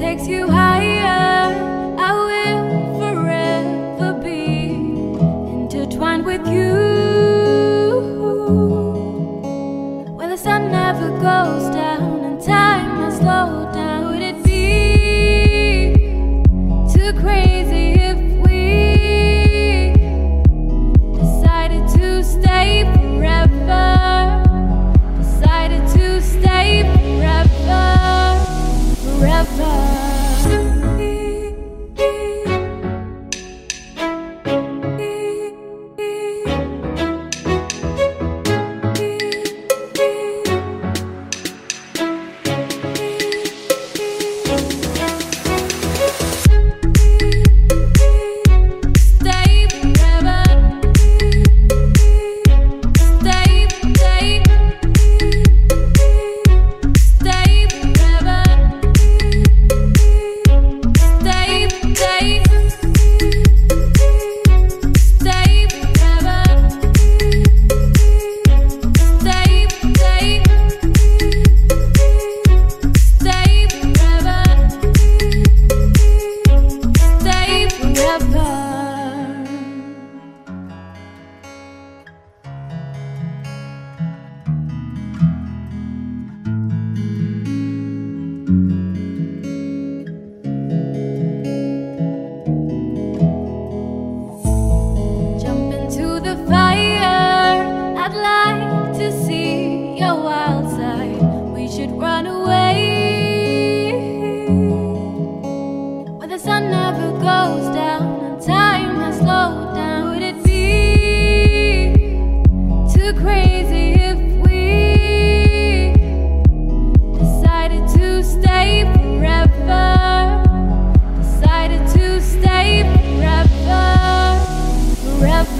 takes you higher. I will forever be intertwined with you. Well, the sun never goes down Never. forever.